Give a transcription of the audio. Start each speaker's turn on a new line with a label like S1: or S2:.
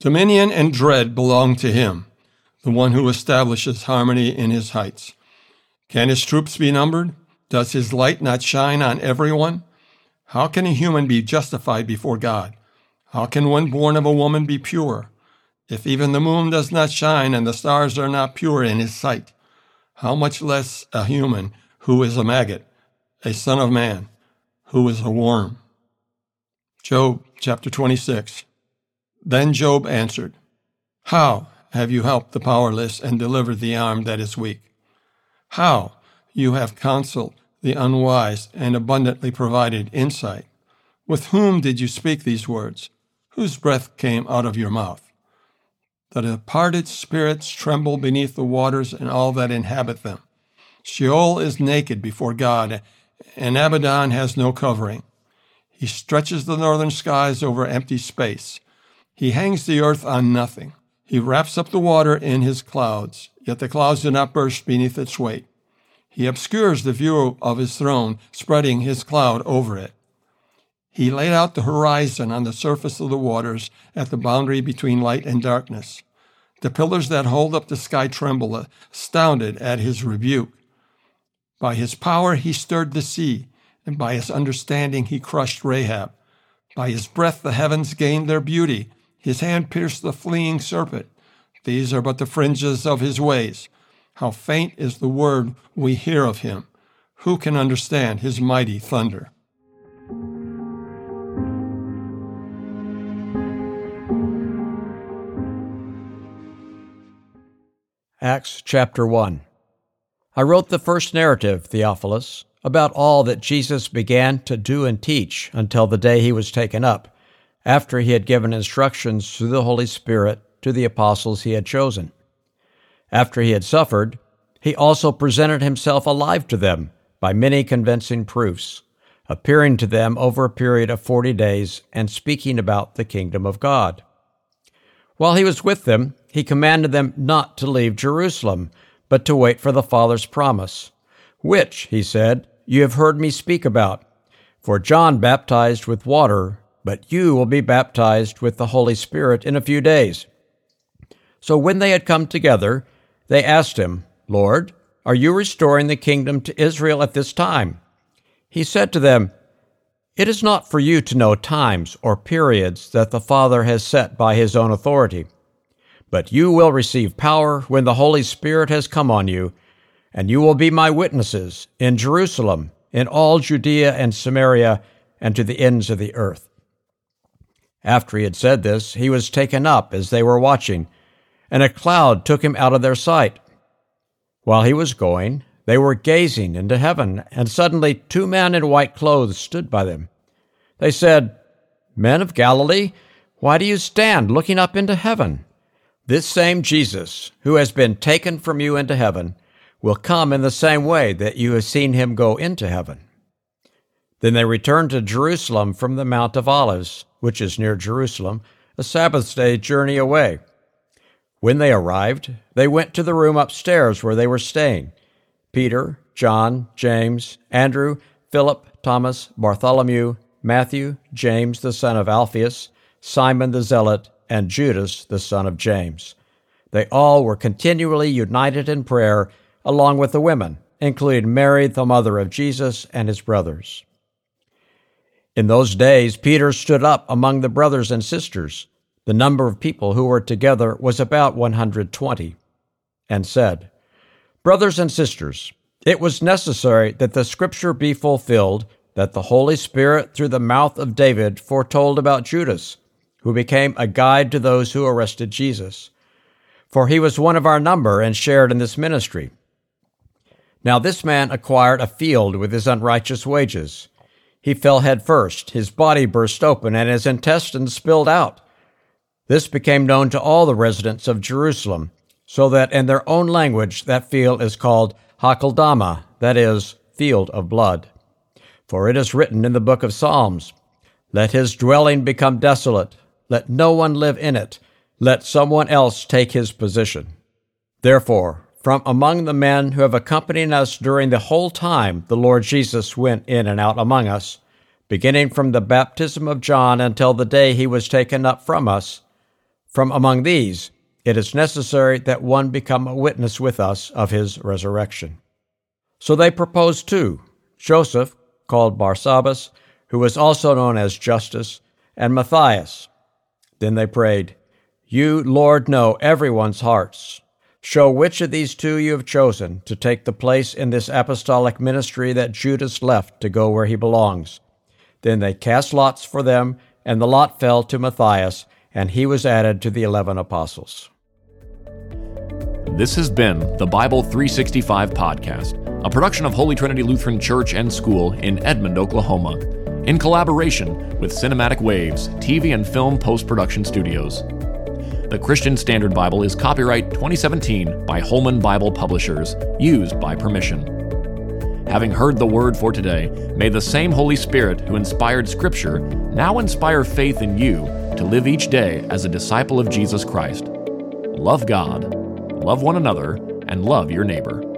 S1: Dominion and dread belong to him, the one who establishes harmony in his heights. Can his troops be numbered? Does his light not shine on everyone? How can a human be justified before God? How can one born of a woman be pure? If even the moon does not shine and the stars are not pure in his sight, how much less a human who is a maggot, a son of man, who is a worm? Job chapter 26. Then Job answered, How have you helped the powerless and delivered the arm that is weak? How you have counseled the unwise and abundantly provided insight? With whom did you speak these words? Whose breath came out of your mouth? The departed spirits tremble beneath the waters and all that inhabit them. Sheol is naked before God, and Abaddon has no covering. He stretches the northern skies over empty space. He hangs the earth on nothing. He wraps up the water in his clouds, yet the clouds do not burst beneath its weight. He obscures the view of his throne, spreading his cloud over it. He laid out the horizon on the surface of the waters at the boundary between light and darkness. The pillars that hold up the sky tremble, astounded at his rebuke. By his power he stirred the sea, and by his understanding he crushed Rahab. By his breath the heavens gained their beauty, his hand pierced the fleeing serpent. These are but the fringes of his ways. How faint is the word we hear of him. Who can understand his mighty thunder?
S2: Acts chapter 1. I wrote the first narrative, Theophilus, about all that Jesus began to do and teach until the day he was taken up after he had given instructions through the Holy Spirit to the apostles he had chosen. After he had suffered, he also presented himself alive to them by many convincing proofs, appearing to them over a period of forty days and speaking about the kingdom of God. While he was with them, he commanded them not to leave Jerusalem, but to wait for the Father's promise, which, he said, you have heard me speak about. For John baptized with water, but you will be baptized with the Holy Spirit in a few days. So when they had come together, they asked him, Lord, are you restoring the kingdom to Israel at this time? He said to them, It is not for you to know times or periods that the Father has set by his own authority, but you will receive power when the Holy Spirit has come on you, and you will be my witnesses in Jerusalem, in all Judea and Samaria, and to the ends of the earth. After he had said this, he was taken up as they were watching, and a cloud took him out of their sight. While he was going, they were gazing into heaven, and suddenly two men in white clothes stood by them. They said, Men of Galilee, why do you stand looking up into heaven? This same Jesus, who has been taken from you into heaven, will come in the same way that you have seen him go into heaven. Then they returned to Jerusalem from the Mount of Olives which is near Jerusalem, a Sabbath day journey away. When they arrived, they went to the room upstairs where they were staying. Peter, John, James, Andrew, Philip, Thomas, Bartholomew, Matthew, James the son of Alphaeus, Simon the Zealot, and Judas the son of James. They all were continually united in prayer, along with the women, including Mary, the mother of Jesus, and his brothers. In those days, Peter stood up among the brothers and sisters. The number of people who were together was about 120, and said, Brothers and sisters, it was necessary that the scripture be fulfilled that the Holy Spirit, through the mouth of David, foretold about Judas, who became a guide to those who arrested Jesus. For he was one of our number and shared in this ministry. Now this man acquired a field with his unrighteous wages. He fell head first. His body burst open and his intestines spilled out. This became known to all the residents of Jerusalem, so that in their own language that field is called Hakeldama, that is, field of blood. For it is written in the book of Psalms, Let his dwelling become desolate, let no one live in it, let someone else take his position. Therefore, from among the men who have accompanied us during the whole time the Lord Jesus went in and out among us, beginning from the baptism of John until the day he was taken up from us, from among these, it is necessary that one become a witness with us of his resurrection. So they proposed two Joseph, called Barsabbas, who was also known as Justus, and Matthias. Then they prayed, You, Lord, know everyone's hearts. Show which of these two you have chosen to take the place in this apostolic ministry that Judas left to go where he belongs. Then they cast lots for them, and the lot fell to Matthias, and he was added to the eleven apostles.
S3: This has been the Bible 365 podcast, a production of Holy Trinity Lutheran Church and School in Edmond, Oklahoma, in collaboration with Cinematic Waves TV and Film Post Production Studios. The Christian Standard Bible is copyright 2017 by Holman Bible Publishers, used by permission. Having heard the word for today, may the same Holy Spirit who inspired Scripture now inspire faith in you to live each day as a disciple of Jesus Christ. Love God, love one another, and love your neighbor.